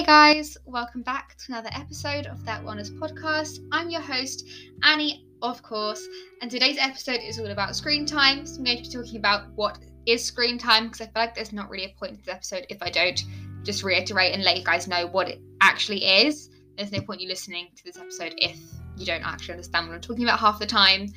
Hey guys, welcome back to another episode of That One Is podcast. I'm your host, Annie, of course, and today's episode is all about screen time. So I'm going to be talking about what is screen time because I feel like there's not really a point to this episode if I don't just reiterate and let you guys know what it actually is. There's no point you listening to this episode if you don't actually understand what I'm talking about half the time.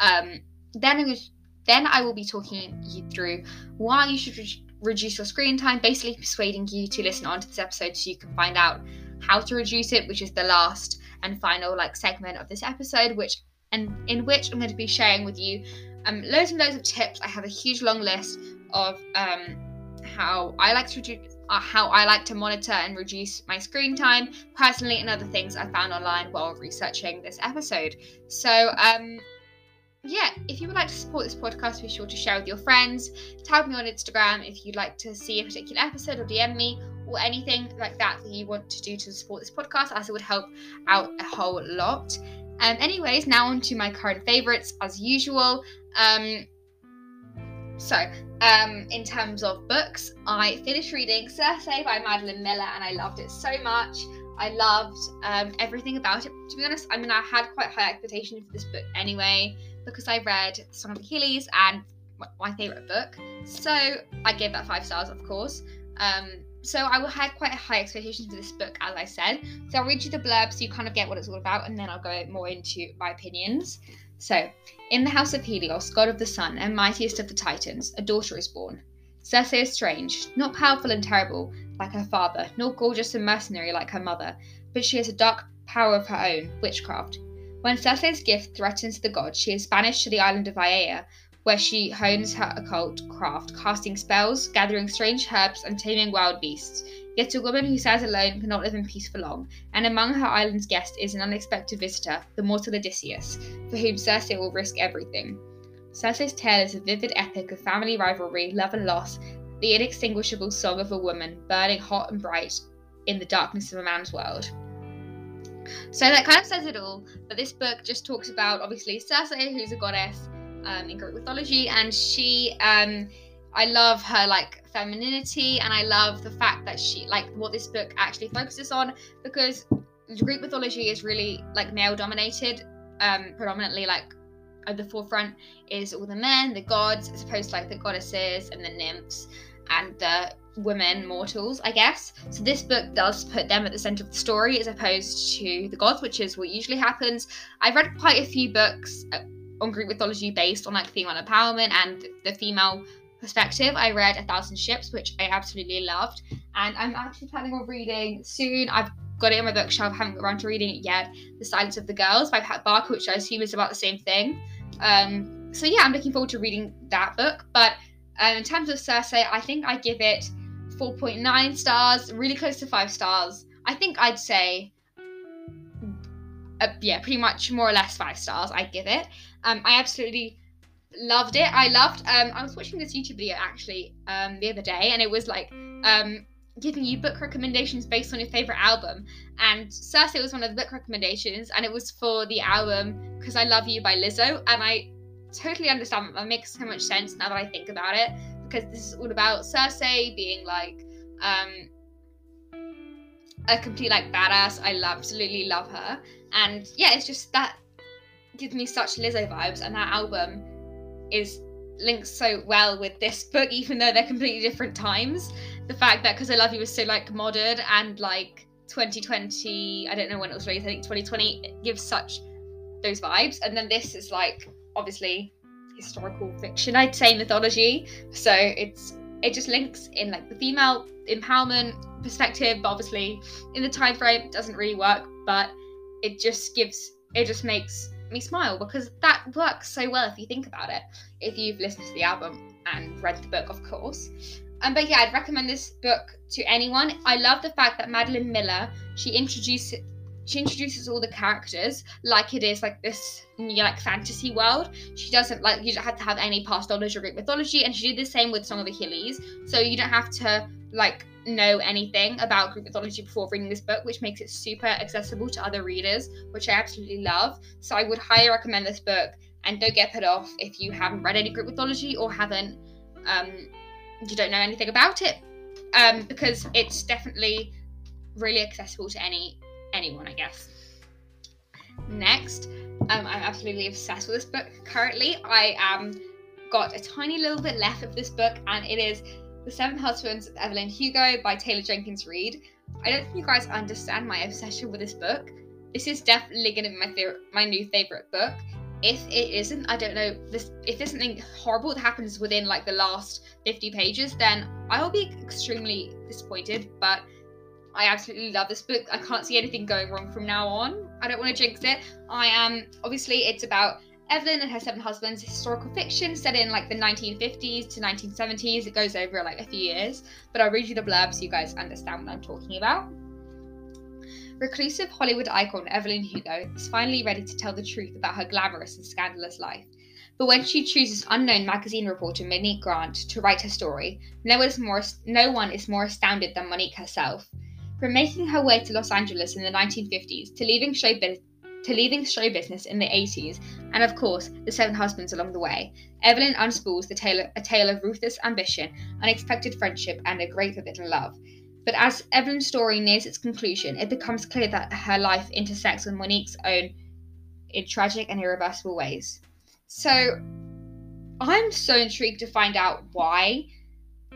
Um, then I'm going to, then I will be talking you through why you should reduce your screen time, basically persuading you to listen on to this episode so you can find out how to reduce it, which is the last and final like segment of this episode, which and in which I'm going to be sharing with you um, loads and loads of tips. I have a huge long list of um, how I like to reduce, uh, how I like to monitor and reduce my screen time personally, and other things I found online while researching this episode. So um, yeah, if you would like to support this podcast, be sure to share with your friends. Tag me on Instagram if you'd like to see a particular episode or DM me or anything like that that you want to do to support this podcast, as it would help out a whole lot. Um, anyways, now on to my current favourites as usual. Um, so, um, in terms of books, I finished reading Circe by Madeline Miller and I loved it so much. I loved um, everything about it. To be honest, I mean, I had quite high expectations for this book anyway because I read Song of Achilles and my favourite book. So I gave that five stars, of course. Um, so I had quite a high expectations for this book, as I said. So I'll read you the blurb so you kind of get what it's all about, and then I'll go more into my opinions. So, in the house of Helios, god of the sun and mightiest of the Titans, a daughter is born. Circe is strange, not powerful and terrible like her father, nor gorgeous and mercenary like her mother, but she has a dark power of her own, witchcraft. When Circe's gift threatens the gods, she is banished to the island of Aiaia, where she hones her occult craft, casting spells, gathering strange herbs, and taming wild beasts. Yet a woman who stands alone cannot live in peace for long, and among her island's guests is an unexpected visitor, the mortal Odysseus, for whom Circe will risk everything. Circe's tale is a vivid epic of family rivalry, love and loss, the inextinguishable song of a woman burning hot and bright in the darkness of a man's world. So that kind of says it all. But this book just talks about obviously Circe, who's a goddess um, in Greek mythology, and she, um, I love her like femininity, and I love the fact that she like what this book actually focuses on because Greek mythology is really like male dominated, um, predominantly like at the forefront is all the men, the gods, as opposed to like the goddesses and the nymphs and the women mortals, I guess. So this book does put them at the center of the story as opposed to the gods, which is what usually happens. I've read quite a few books uh, on Greek mythology based on like female empowerment and the female perspective. I read A Thousand Ships, which I absolutely loved, and I'm actually planning on reading soon. I've got it in my bookshelf, haven't got around to reading it yet. The Silence of the Girls by Pat Barker, which I assume is about the same thing. Um, so yeah, I'm looking forward to reading that book. But um, in terms of Circe, I think I give it 4.9 stars, really close to 5 stars. I think I'd say, uh, yeah, pretty much more or less 5 stars, I'd give it. Um, I absolutely loved it. I loved, um, I was watching this YouTube video actually um, the other day, and it was like, um, giving you book recommendations based on your favorite album. And Circe was one of the book recommendations, and it was for the album Because I Love You by Lizzo. And I totally understand that. That makes so much sense now that I think about it because this is all about Circe being like um, a complete like badass. I absolutely love her, and yeah, it's just that gives me such Lizzo vibes, and that album is links so well with this book, even though they're completely different times. The fact that because I love you is so like modern and like 2020, I don't know when it was released. I think 2020 gives such those vibes, and then this is like obviously historical fiction, I'd say mythology. So it's it just links in like the female empowerment perspective, but obviously in the time frame doesn't really work, but it just gives it just makes me smile because that works so well if you think about it. If you've listened to the album and read the book, of course. Um, but yeah, I'd recommend this book to anyone. I love the fact that Madeline Miller she introduced she introduces all the characters like it is like this like fantasy world. She doesn't like you don't have to have any past knowledge of Greek mythology, and she did the same with Song of Achilles. So you don't have to like know anything about Greek mythology before reading this book, which makes it super accessible to other readers, which I absolutely love. So I would highly recommend this book, and don't get put off if you haven't read any Greek mythology or haven't um you don't know anything about it, um because it's definitely really accessible to any anyone, I guess. Next, um, I'm absolutely obsessed with this book. Currently, I am got a tiny little bit left of this book, and it is The Seven Husbands of Evelyn Hugo by Taylor Jenkins Reid. I don't think you guys understand my obsession with this book. This is definitely going to be my my new favorite book. If it isn't, I don't know. This if there's something horrible that happens within like the last 50 pages, then I will be extremely disappointed. But I absolutely love this book. I can't see anything going wrong from now on. I don't want to jinx it. I am obviously it's about Evelyn and her seven husbands, historical fiction set in like the 1950s to 1970s. It goes over like a few years, but I'll read you the blurb so you guys understand what I'm talking about. Reclusive Hollywood icon Evelyn Hugo is finally ready to tell the truth about her glamorous and scandalous life. But when she chooses unknown magazine reporter Monique Grant to write her story, no one is more, no one is more astounded than Monique herself. From making her way to Los Angeles in the 1950s to leaving show to leaving show business in the 80s, and of course, the seven husbands along the way, Evelyn unspools the tale, a tale of ruthless ambition, unexpected friendship, and a great forbidden love. But as Evelyn's story nears its conclusion, it becomes clear that her life intersects with Monique's own in tragic and irreversible ways. So, I'm so intrigued to find out why.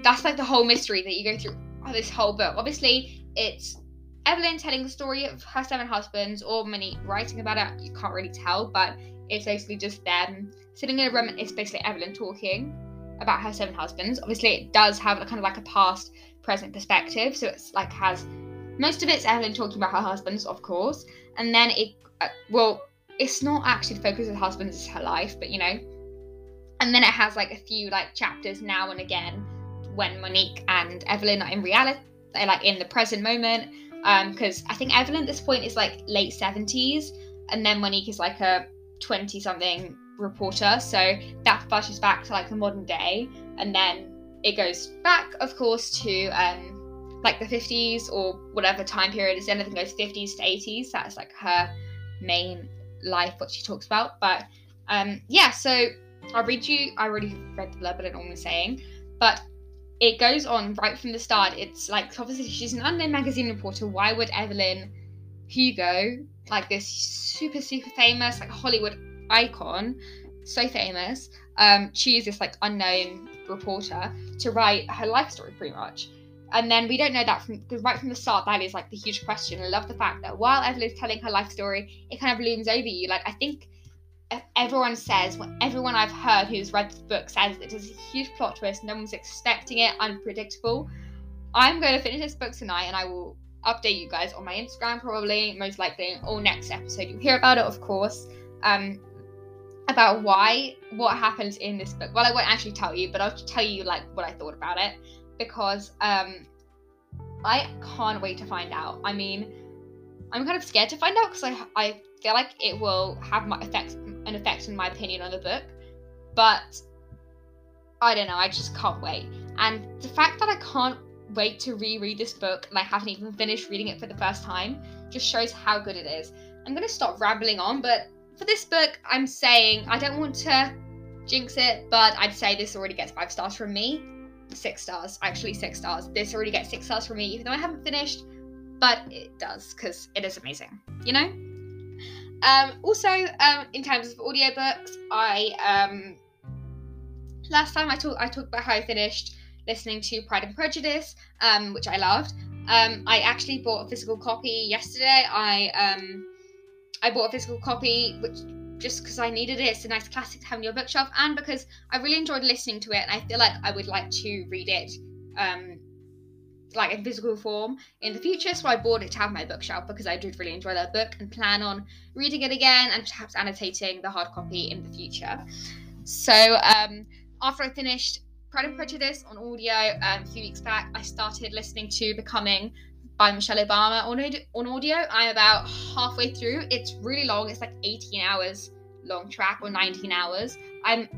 That's like the whole mystery that you go through oh, this whole book. Obviously, it's Evelyn telling the story of her seven husbands, or Monique writing about it, you can't really tell, but it's basically just them sitting in a room it's basically Evelyn talking about her seven husbands. Obviously, it does have a kind of like a past present perspective, so it's like has most of it's Evelyn talking about her husbands, of course, and then it, uh, well, it's not actually focused on husbands, it's her life, but you know, and then it has like a few like chapters now and again when Monique and Evelyn are in reality, they're like in the present moment um because um, I think Evelyn at this point is like late 70s, and then Monique is like a 20 something reporter. So that flashes back to like the modern day, and then it goes back, of course, to um, like the 50s or whatever time period is. Anything goes 50s to 80s. That's like her main life, what she talks about. But um, yeah, so I'll read you. I already read the blurb, but I don't know what I'm saying. But it goes on right from the start. It's like obviously she's an unknown magazine reporter. Why would Evelyn Hugo, like this super super famous like Hollywood icon, so famous, um, choose this like unknown reporter to write her life story pretty much. And then we don't know that from right from the start. That is like the huge question. I love the fact that while Evelyn is telling her life story, it kind of looms over you. Like I think everyone says, what everyone I've heard who's read the book says it is a huge plot twist. No one's expecting it, unpredictable. I'm going to finish this book tonight and I will update you guys on my Instagram, probably, most likely, or next episode. You'll hear about it, of course, um, about why, what happens in this book. Well, I won't actually tell you, but I'll tell you, like, what I thought about it because um, I can't wait to find out. I mean, I'm kind of scared to find out because I, I feel like it will have my effect an effect in my opinion on the book. But I don't know, I just can't wait. And the fact that I can't wait to reread this book and I haven't even finished reading it for the first time just shows how good it is. I'm gonna stop rambling on, but for this book, I'm saying I don't want to jinx it, but I'd say this already gets five stars from me. Six stars, actually six stars. This already gets six stars from me, even though I haven't finished, but it does because it is amazing, you know? Um, also, um, in terms of audiobooks, I um, last time I talked I talked about how I finished listening to Pride and Prejudice, um, which I loved. Um, I actually bought a physical copy yesterday. I um, I bought a physical copy, which just because I needed it. It's a nice classic to have in your bookshelf, and because I really enjoyed listening to it, and I feel like I would like to read it um, like in physical form in the future. So I bought it to have my bookshelf because I did really enjoy that book and plan on reading it again and perhaps annotating the hard copy in the future. So um, after I finished Pride and Prejudice on audio um, a few weeks back, I started listening to Becoming by Michelle Obama on, on audio. I'm about halfway through. It's really long. It's like 18 hours long track or 19 hours. I'm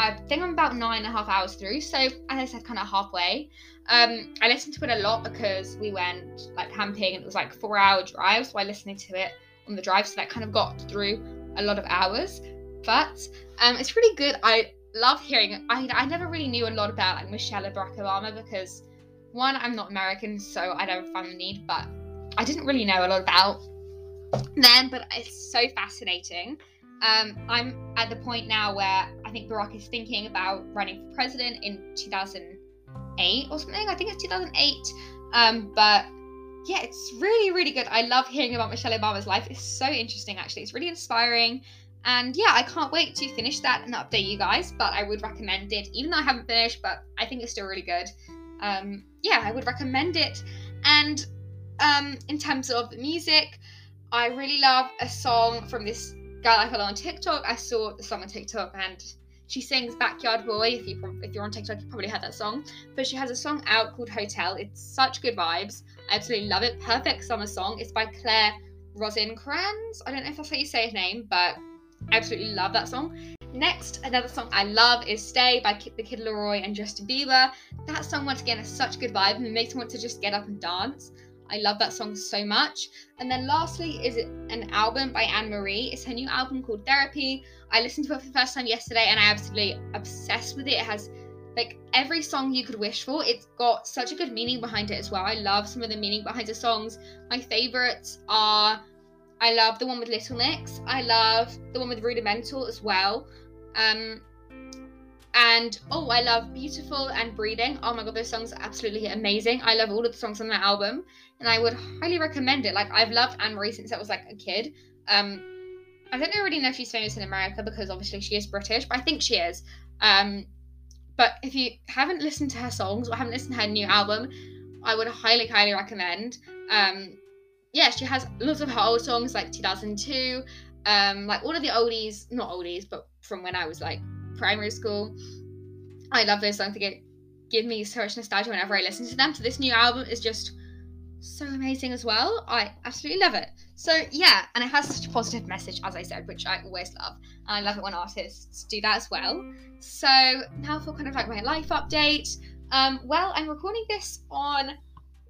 I think I'm about nine and a half hours through, so as I said, kind of halfway. Um, I listened to it a lot because we went like camping and it was like four hour drive, so I listened to it on the drive, so that kind of got through a lot of hours. But um, it's really good. I love hearing. I, I never really knew a lot about like Michelle and Barack Obama because one, I'm not American, so I don't find the need, but I didn't really know a lot about them, but it's so fascinating. Um, I'm at the point now where I think Barack is thinking about running for president in 2008 or something. I think it's 2008. Um, but yeah, it's really, really good. I love hearing about Michelle Obama's life. It's so interesting, actually. It's really inspiring. And yeah, I can't wait to finish that and update you guys. But I would recommend it, even though I haven't finished, but I think it's still really good. Um, yeah, I would recommend it. And um, in terms of the music, I really love a song from this girl I follow on TikTok. I saw the song on TikTok and she sings Backyard Boy. If you if you're on TikTok, you probably heard that song. But she has a song out called Hotel. It's such good vibes. I absolutely love it. Perfect summer song. It's by Claire Rosinkranz. I don't know if that's how you say his name, but absolutely love that song. Next, another song I love is Stay by The Kid LAROI and Justin Bieber. That song, once again, is such good vibe and makes me want to just get up and dance. I love that song so much. And then lastly is an album by Anne Marie. It's her new album called Therapy. I listened to it for the first time yesterday and I absolutely obsessed with it. It has like every song you could wish for. It's got such a good meaning behind it as well. I love some of the meaning behind the songs. My favorites are I love the one with Little Mix. I love the one with Rudimental as well. Um, and oh, I love Beautiful and Breathing. Oh my god, those songs are absolutely amazing. I love all of the songs on that album, and I would highly recommend it. Like I've loved Anne Marie since I was like a kid. Um, I don't really know if she's famous in America because obviously she is British, but I think she is. Um, but if you haven't listened to her songs or haven't listened to her new album, I would highly, highly recommend. Um, yeah, she has lots of her old songs like 2002, um, like all of the oldies, not oldies, but from when I was like primary school. I love those songs. They get, give me so much nostalgia whenever I listen to them. So this new album is just so amazing as well. I absolutely love it. So yeah, and it has such a positive message, as I said, which I always love. And I love it when artists do that as well. So now for kind of like my life update. Um, well, I'm recording this on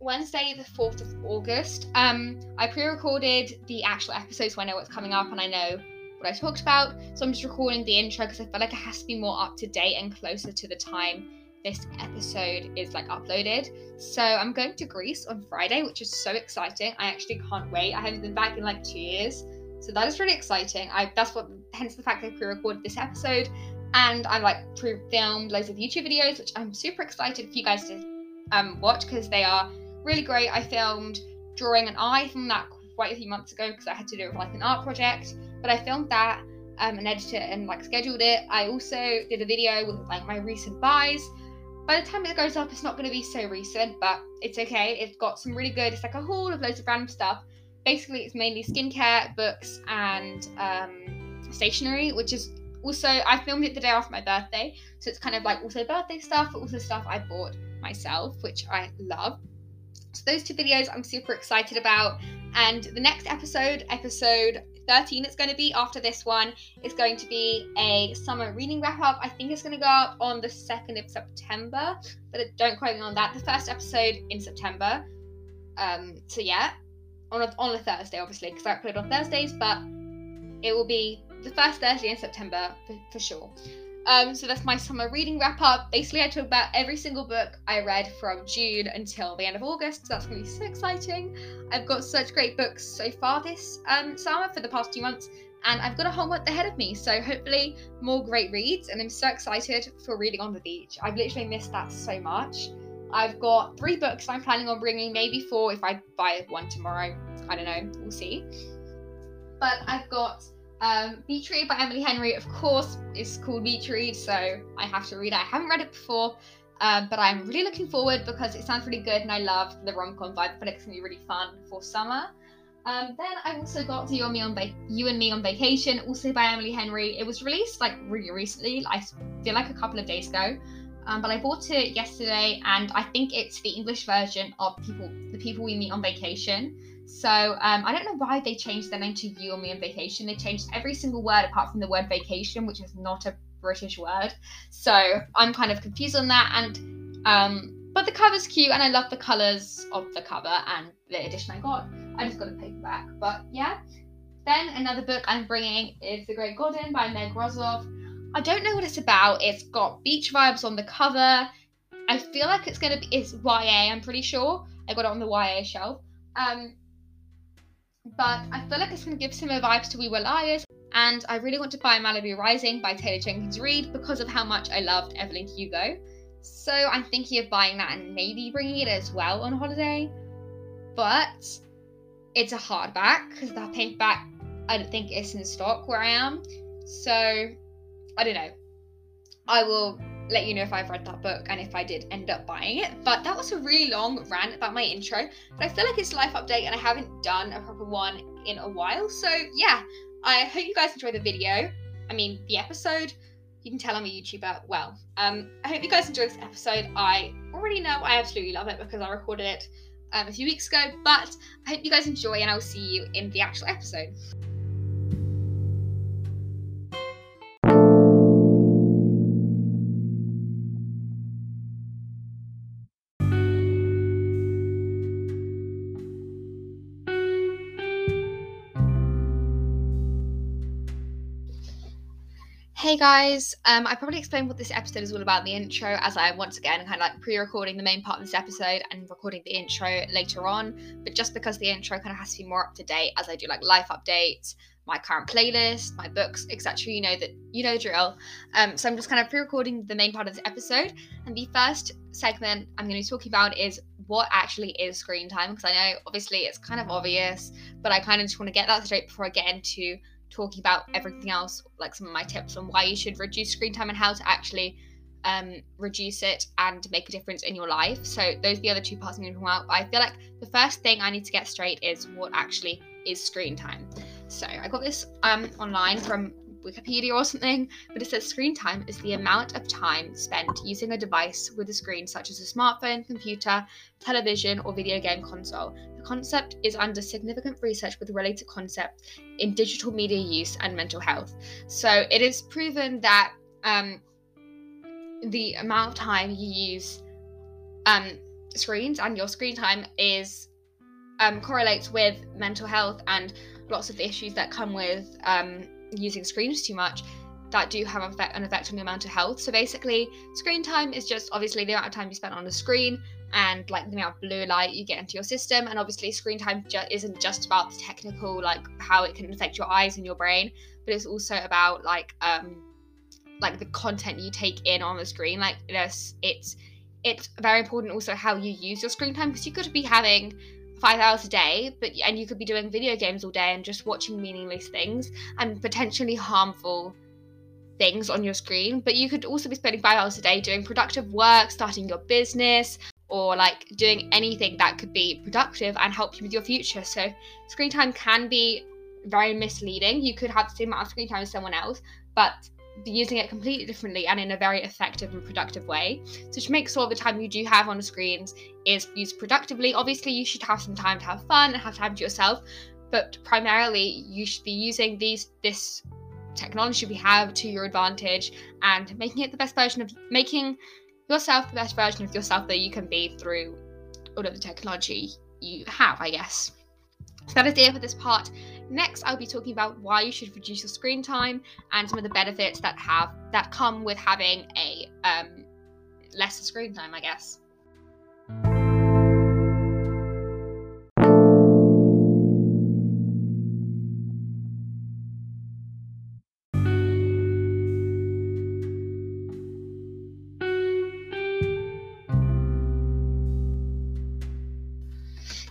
Wednesday, the 4th of August. Um, I pre-recorded the actual episodes so I know what's coming up and I know what I talked about. So I'm just recording the intro because I feel like it has to be more up to date and closer to the time this episode is like uploaded. So I'm going to Greece on Friday, which is so exciting. I actually can't wait. I haven't been back in like two years. So that is really exciting. I that's what hence the fact I pre-recorded this episode and I like pre-filmed loads of YouTube videos, which I'm super excited for you guys to um, watch because they are really great. I filmed drawing an eye from that quite a few months ago because I had to do it for like an art project. But I filmed that um, and edited it and like scheduled it. I also did a video with like my recent buys. By the time it goes up, it's not going to be so recent, but it's okay. It's got some really good. It's like a haul of loads of random stuff. Basically, it's mainly skincare, books, and um, stationery, which is also I filmed it the day after my birthday, so it's kind of like also birthday stuff, but also stuff I bought myself, which I love. So those two videos I'm super excited about. And the next episode, episode 13 it's going to be after this one. Is going to be a summer reading wrap up i think it's going to go up on the 2nd of september but don't quote me on that. The first episode in september. Um so yeah on a, on a thursday obviously because i upload on thursdays but it will be the first thursday in september for, for sure um, so that's my summer reading wrap up. Basically, I talk about every single book I read from June until the end of August. So that's going to be so exciting. I've got such great books so far this um, summer for the past two months, and I've got a whole month ahead of me. So hopefully, more great reads. And I'm so excited for reading on the beach. I've literally missed that so much. I've got three books I'm planning on bringing, maybe four if I buy one tomorrow. I don't know, we'll see. But I've got um, Beach Read by Emily Henry, of course, is called Beach Read, so I have to read it. I haven't read it before, um, but I'm really looking forward because it sounds really good and I love the rom com vibe. But it's gonna be really fun for summer. Um, then I also got you and me on you and me on vacation, also by Emily Henry. It was released like really recently. I feel like a couple of days ago, um, but I bought it yesterday, and I think it's the English version of people the people we meet on vacation. So um, I don't know why they changed their name to You and Me on Vacation. They changed every single word apart from the word vacation, which is not a British word. So I'm kind of confused on that. And um, but the cover's cute, and I love the colours of the cover and the edition I got. I just got a paperback, but yeah. Then another book I'm bringing is The Great Godden by Meg Rosoff. I don't know what it's about. It's got beach vibes on the cover. I feel like it's gonna be it's YA. I'm pretty sure. I got it on the YA shelf. Um, but I feel like it's going to give similar vibes to We Were Liars. And I really want to buy Malibu Rising by Taylor Jenkins Reid because of how much I loved Evelyn Hugo. So I'm thinking of buying that and maybe bringing it as well on holiday. But it's a hardback because the paperback I don't think is in stock where I am. So I don't know. I will let you know if I've read that book and if I did end up buying it. But that was a really long rant about my intro. But I feel like it's a life update and I haven't done a proper one in a while. So yeah, I hope you guys enjoy the video. I mean the episode. You can tell I'm a YouTuber. Well, um, I hope you guys enjoy this episode. I already know I absolutely love it because I recorded it um, a few weeks ago. But I hope you guys enjoy and I'll see you in the actual episode. Hey guys, um, I probably explained what this episode is all about in the intro, as I once again kind of like pre-recording the main part of this episode and recording the intro later on. But just because the intro kind of has to be more up to date, as I do like life updates, my current playlist, my books, etc. You know that you know the drill. Um, so I'm just kind of pre-recording the main part of this episode, and the first segment I'm going to be talking about is what actually is screen time, because I know obviously it's kind of obvious, but I kind of just want to get that straight before I get into talking about everything else, like some of my tips on why you should reduce screen time and how to actually um, reduce it and make a difference in your life. So those are the other two parts I'm going to. But I feel like the first thing I need to get straight is what actually is screen time. So I got this um, online from Wikipedia or something, but it says screen time is the amount of time spent using a device with a screen such as a smartphone, computer, television, or video game console. The concept is under significant research with related concepts in digital media use and mental health. So it is proven that um, the amount of time you use um, screens and your screen time is um, correlates with mental health and lots of the issues that come with um, using screens too much that do have an effect, an effect on your mental health. So basically, screen time is just obviously the amount of time you spend on the screen and like the amount of blue light you get into your system. And obviously, screen time ju- isn't just about the technical, like how it can affect your eyes and your brain, but it's also about like um like the content you take in on the screen. Like it's it's it's very important also how you use your screen time because you could be having five hours a day, but and you could be doing video games all day and just watching meaningless things and potentially harmful things on your screen. But you could also be spending five hours a day doing productive work, starting your business, or like doing anything that could be productive and help you with your future. So screen time can be very misleading. You could have the same amount of screen time as someone else, but using it completely differently and in a very effective and productive way. So to make sure the time you do have on screens is used productively. Obviously, you should have some time to have fun and have time to yourself, but primarily you should be using these this technology we have to your advantage and making it the best version of making yourself the best version of yourself that you can be through all of the technology you have, I guess. So that is it for this part. Next, I'll be talking about why you should reduce your screen time and some of the benefits that have that come with having a um, lesser screen time, I guess.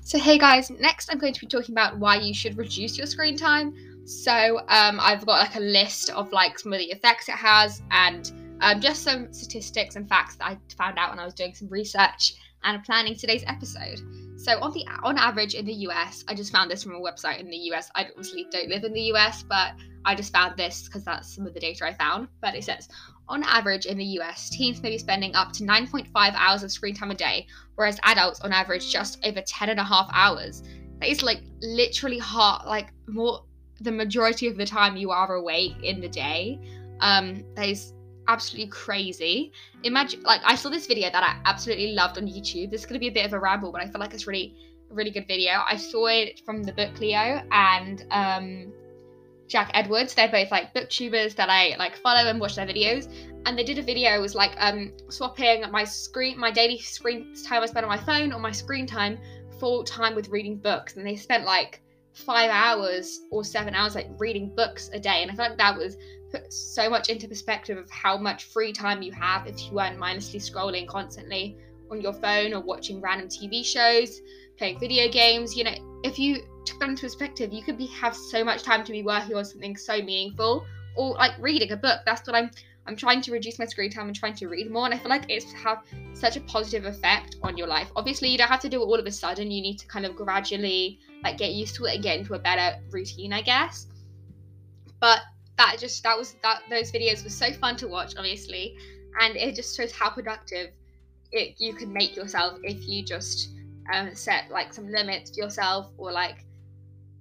So, hey guys, next I'm going to be talking about why you should reduce your screen time. So, um, I've got like a list of like some of the effects it has and um, just some statistics and facts that I found out when I was doing some research and planning today's episode. So, on the on average in the US, I just found this from a website in the US. I obviously don't live in the US, but I just found this because that's some of the data I found. But it says on average in the US, teens may be spending up to 9.5 hours of screen time a day, whereas adults on average just over 10 and a half hours. That is like literally hard, like more the majority of the time you are awake in the day. Um, that is absolutely crazy. Imagine, like, I saw this video that I absolutely loved on YouTube. This is gonna be a bit of a ramble, but I feel like it's really, really good video. I saw it from the book Leo and um, Jack Edwards. They're both like booktubers that I like follow and watch their videos. And they did a video it was like um swapping my screen my daily screen time I spend on my phone or my screen time full time with reading books. And they spent like five hours or seven hours like reading books a day and i feel like that was put so much into perspective of how much free time you have if you weren't mindlessly scrolling constantly on your phone or watching random tv shows playing video games you know if you took that into perspective you could be have so much time to be working on something so meaningful or like reading a book that's what i'm I'm trying to reduce my screen time and trying to read more. And I feel like it's have such a positive effect on your life. Obviously, you don't have to do it all of a sudden. You need to kind of gradually like get used to it and get into a better routine, I guess. But that just that was that those videos were so fun to watch, obviously, and it just shows how productive it you can make yourself if you just um, set like some limits for yourself or like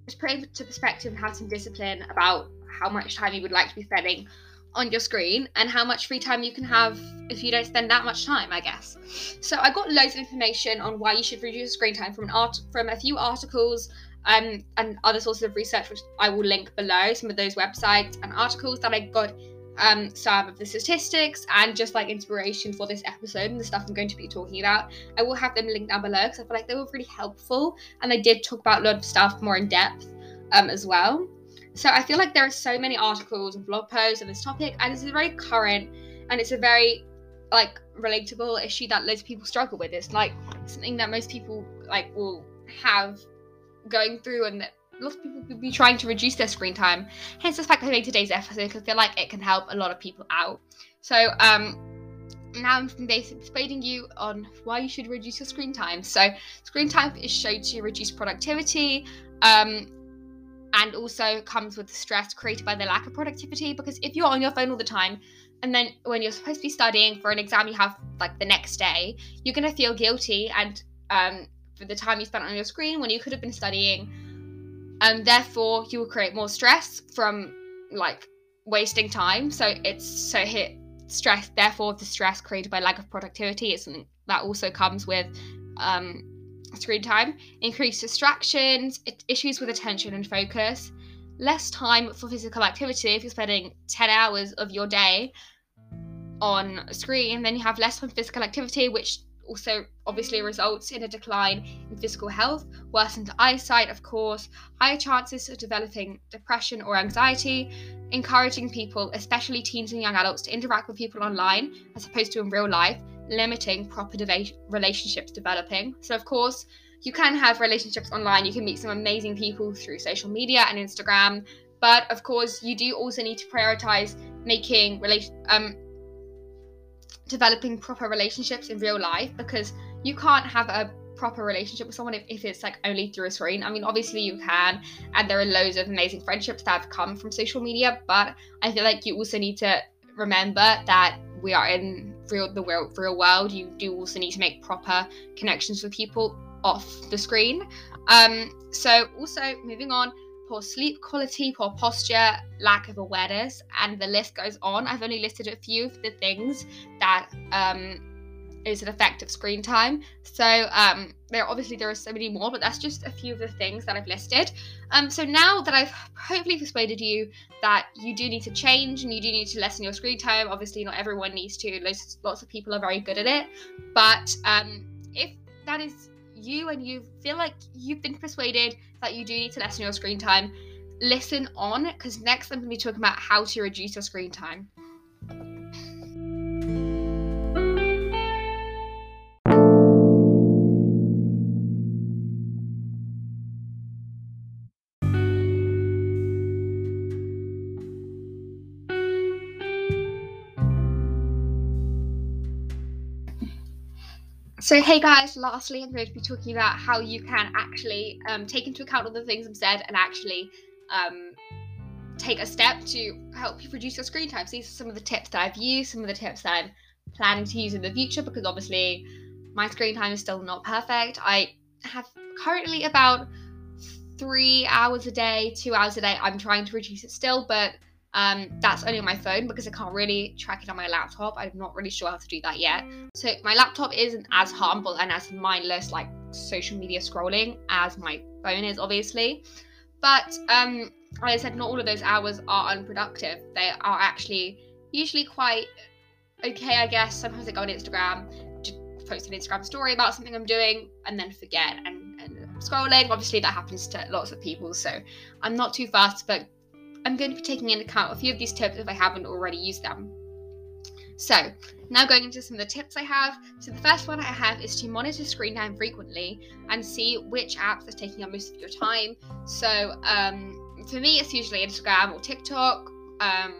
just put into perspective and have some discipline about how much time you would like to be spending on your screen and how much free time you can have if you don't spend that much time i guess. So i got loads of information on why you should reduce screen time from an art from a few articles um, and other sources of research which i will link below some of those websites and articles that i got um, some of the statistics and just like inspiration for this episode and the stuff i'm going to be talking about i will have them linked down below because i feel like they were really helpful and they did talk about a lot of stuff more in depth um, as well so I feel like there are so many articles and blog posts on this topic, and it's a very current and it's a very like relatable issue that loads of people struggle with. It's like something that most people like will have going through and lots of people will be trying to reduce their screen time. Hence the fact I made today's episode because I feel like it can help a lot of people out. So um now I'm basically persuading you on why you should reduce your screen time. So screen time is shown to reduce productivity, um, and also comes with the stress created by the lack of productivity because if you're on your phone all the time and then when you're supposed to be studying for an exam you have like the next day you're going to feel guilty and um, for the time you spent on your screen when you could have been studying. And therefore you will create more stress from like wasting time. So it's so hit stress therefore the stress created by lack of productivity is something that also comes with um, screen time, increased distractions, issues with attention and focus, less time for physical activity. If you're spending 10 hours of your day on screen, then you have less physical activity, which also obviously results in a decline in physical health, worsened eyesight, of course, higher chances of developing depression or anxiety, encouraging people, especially teens and young adults, to interact with people online as opposed to in real life, limiting proper relationships developing. So, of course, you can have relationships online, you can meet some amazing people through social media and Instagram, but of course, you do also need to prioritize making relation um developing proper relationships in real life because you can't have a proper relationship with someone if, if it's like only through a screen. I mean, obviously you can, and there are loads of amazing friendships that have come from social media, but I feel like you also need to remember that we are in real the real, real world. You do also need to make proper connections with people off the screen. Um, so also moving on, poor sleep quality, poor posture, lack of awareness, and the list goes on. I've only listed a few of the things that um, is an effect of screen time. So um, there obviously there are so many more, but that's just a few of the things that I've listed. Um, so now that I've hopefully persuaded you that you do need to change and you do need to lessen your screen time, obviously not everyone needs to. Lots, lots of people are very good at it, but um, if that is you and you feel like you've been persuaded that you do need to lessen your screen time, listen on because next I'm going to be talking about how to reduce your screen time. So, hey guys, lastly, I'm going to be talking about how you can actually um, take into account all the things I've said and actually um, take a step to help you reduce your screen time. So, these are some of the tips that I've used, some of the tips that I'm planning to use in the future because obviously my screen time is still not perfect. I have currently about three hours a day, two hours a day. I'm trying to reduce it still, but um, that's only on my phone because I can't really track it on my laptop. I'm not really sure how to do that yet. So my laptop isn't as harmful and as mindless like social media scrolling as my phone is, obviously. But um, like I said, not all of those hours are unproductive. They are actually usually quite okay, I guess. Sometimes I go on Instagram, post an Instagram story about something I'm doing, and then forget and, and scrolling. Obviously, that happens to lots of people, so I'm not too fast, but I'm going to be taking into account a few of these tips if I haven't already used them. So, now going into some of the tips I have. So, the first one I have is to monitor screen time frequently and see which apps are taking up most of your time. So, um, for me, it's usually Instagram or TikTok. Um,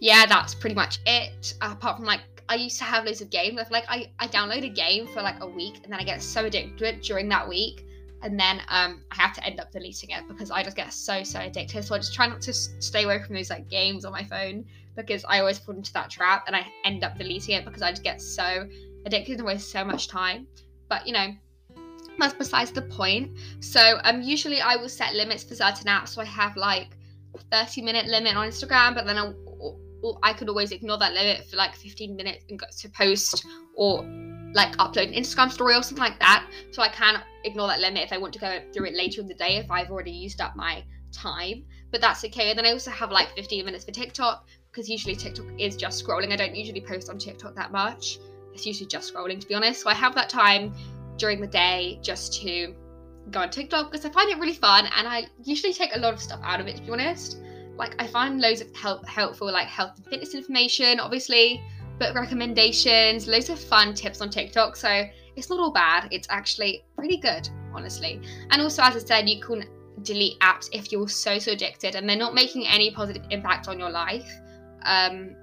yeah, that's pretty much it. Apart from like I used to have loads of games. I feel like I, I download a game for like a week and then I get so addicted to it during that week. And then um, I have to end up deleting it because I just get so, so addicted. So I just try not to stay away from those like games on my phone because I always fall into that trap and I end up deleting it because I just get so addicted and waste so much time. But you know, that's besides the point. So um usually I will set limits for certain apps. So I have like 30 minute limit on Instagram, but then I I could always ignore that limit for like 15 minutes and go to post or like upload an Instagram story or something like that. So I can ignore that limit if I want to go through it later in the day if I've already used up my time. But that's okay. And then I also have like 15 minutes for TikTok because usually TikTok is just scrolling. I don't usually post on TikTok that much. It's usually just scrolling to be honest. So I have that time during the day just to go on TikTok because I find it really fun and I usually take a lot of stuff out of it to be honest like I find loads of help helpful like health and fitness information, obviously, book recommendations, loads of fun tips on TikTok. So it's not all bad. It's actually pretty good, honestly. And also, as I said, you can delete apps if you're so so addicted and they're not making any positive impact on your life. Um,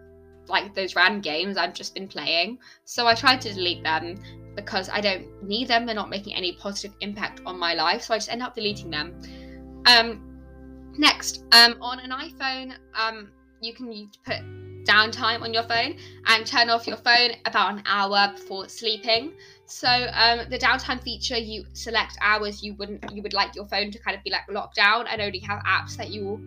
like those random games I've just been playing. So I tried to delete them because I don't need them. They're not making any positive impact on my life. So I just end up deleting them. Um, Next, um, on an iPhone, um, you can put downtime on your phone and turn off your phone about an hour before sleeping. So um, the downtime feature, you select hours you wouldn't you would like your phone to kind of be like locked down and only have apps that you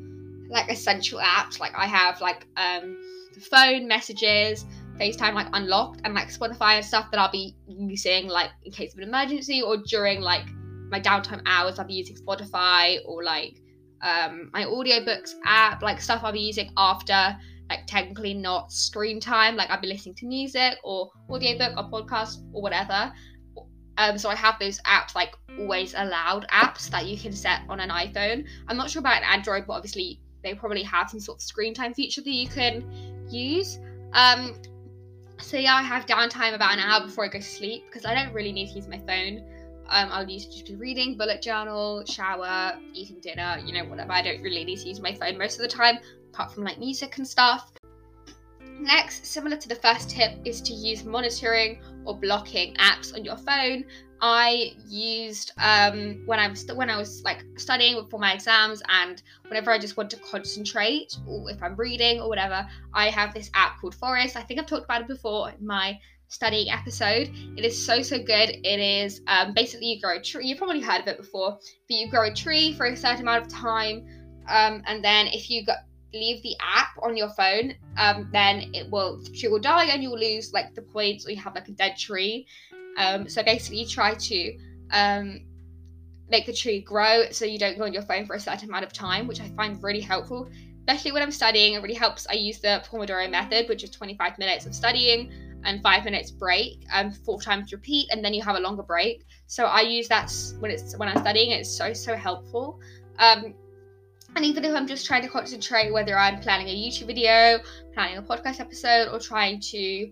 like essential apps. Like I have like um, the phone messages, FaceTime like unlocked, and like Spotify and stuff that I'll be using like in case of an emergency or during like my downtime hours. I'll be using Spotify or like um, my audiobooks app, like stuff I'll be using after, like technically not screen time, like I'll be listening to music or audiobook or podcast or whatever. Um, so I have those apps like always allowed apps that you can set on an iPhone. I'm not sure about an Android, but obviously they probably have some sort of screen time feature that you can use. Um, so yeah, I have downtime about an hour before I go to sleep because I don't really need to use my phone. Um, I'll use just be reading, bullet journal, shower, eating dinner, you know, whatever. I don't really need to use my phone most of the time, apart from like music and stuff. Next, similar to the first tip, is to use monitoring or blocking apps on your phone. I used um, when I was when I was like studying for my exams, and whenever I just want to concentrate, or if I'm reading or whatever, I have this app called Forest. I think I've talked about it before in my studying episode. It is so, so good. It is um, basically you grow a tree. You've probably heard of it before, but you grow a tree for a certain amount of time. Um, and then if you go, leave the app on your phone, um, then it will, tree will die and you'll lose like the points or you have like a dead tree. Um, so basically you try to um, make the tree grow so you don't go on your phone for a certain amount of time, which I find really helpful especially when I'm studying. It really helps. I use the Pomodoro method, which is 25 minutes of studying, and five minutes break and um, four times repeat and then you have a longer break so i use that when it's when i'm studying it's so so helpful um, and even if i'm just trying to concentrate whether i'm planning a youtube video planning a podcast episode or trying to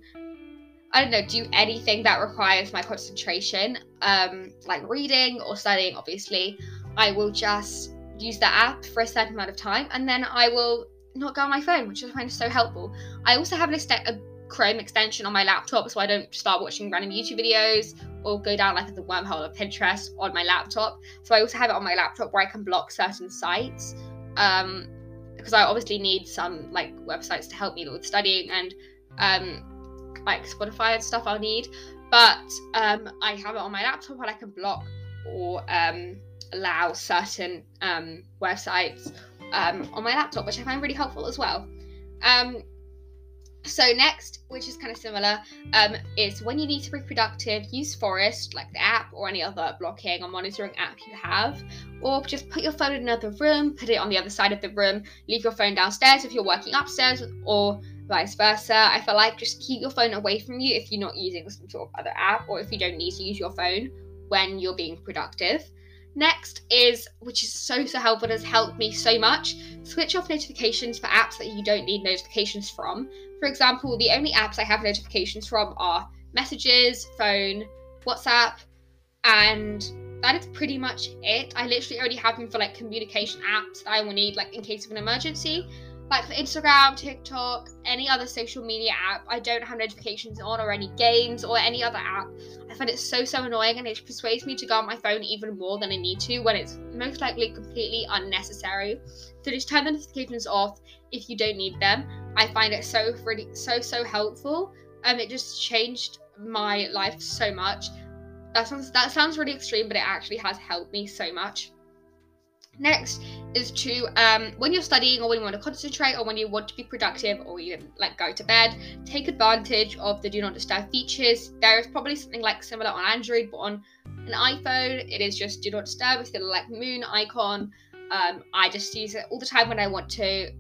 i don't know do anything that requires my concentration um, like reading or studying obviously i will just use the app for a certain amount of time and then i will not go on my phone which i find so helpful i also have an, a Chrome extension on my laptop so I don't start watching random YouTube videos or go down like the wormhole of Pinterest on my laptop. So I also have it on my laptop where I can block certain sites. Um, because I obviously need some like websites to help me with studying and um, like Spotify and stuff I'll need. But um, I have it on my laptop and I can block or um, allow certain um, websites um, on my laptop, which I find really helpful as well. Um, so next, which is kind of similar, um, is when you need to be productive, use Forest, like the app or any other blocking or monitoring app you have, or just put your phone in another room, put it on the other side of the room, leave your phone downstairs if you're working upstairs, or vice versa. I feel like just keep your phone away from you if you're not using some sort of other app, or if you don't need to use your phone when you're being productive. Next is, which is so so helpful, has helped me so much. Switch off notifications for apps that you don't need notifications from. For example, the only apps I have notifications from are messages, phone, WhatsApp, and that is pretty much it. I literally only have them for like communication apps that I will need like in case of an emergency. Like for Instagram, TikTok, any other social media app, I don't have notifications on or any games or any other app. I find it so so annoying and it persuades me to go on my phone even more than I need to when it's most likely completely unnecessary. So just turn the notifications off if you don't need them. I find it so really so so helpful. Um it just changed my life so much. That sounds that sounds really extreme, but it actually has helped me so much. Next is to um, when you're studying or when you want to concentrate or when you want to be productive or you like go to bed, take advantage of the do not disturb features. There is probably something like similar on Android, but on an iPhone, it is just do not disturb with the like moon icon. Um, I just use it all the time when I want to,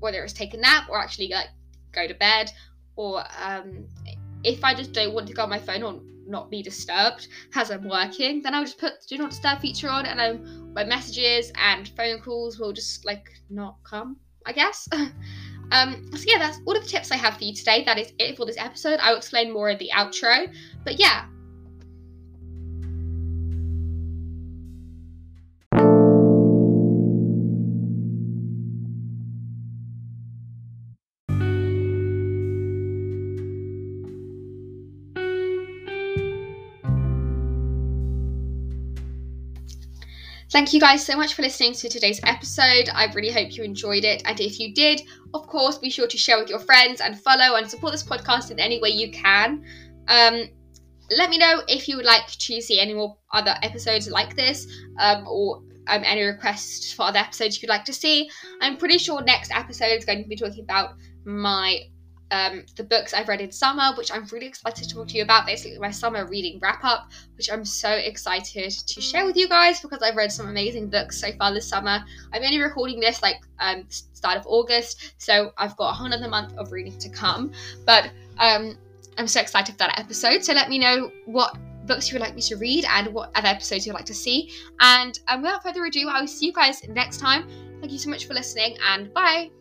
whether it's take a nap or actually like go to bed, or um, if I just don't want to go on my phone or not be disturbed as I'm working, then I'll just put do not disturb feature on and I'm, my messages and phone calls will just like not come, I guess. um, so yeah, that's all of the tips I have for you today. That is it for this episode. I'll explain more in the outro. But yeah, Thank you guys so much for listening to today's episode. I really hope you enjoyed it. And if you did, of course, be sure to share with your friends and follow and support this podcast in any way you can. Um, let me know if you would like to see any more other episodes like this um, or um, any requests for other episodes you'd like to see. I'm pretty sure next episode is going to be talking about my um, the books I've read in summer, which I'm really excited to talk to you about. Basically, my summer reading wrap up, which I'm so excited to share with you guys because I've read some amazing books so far this summer. I'm only recording this like um, start of August, so I've got a whole other month of reading to come. But um, I'm so excited for that episode. So let me know what books you would like me to read and what other episodes you'd like to see. And um, without further ado, I will see you guys next time. Thank you so much for listening, and bye.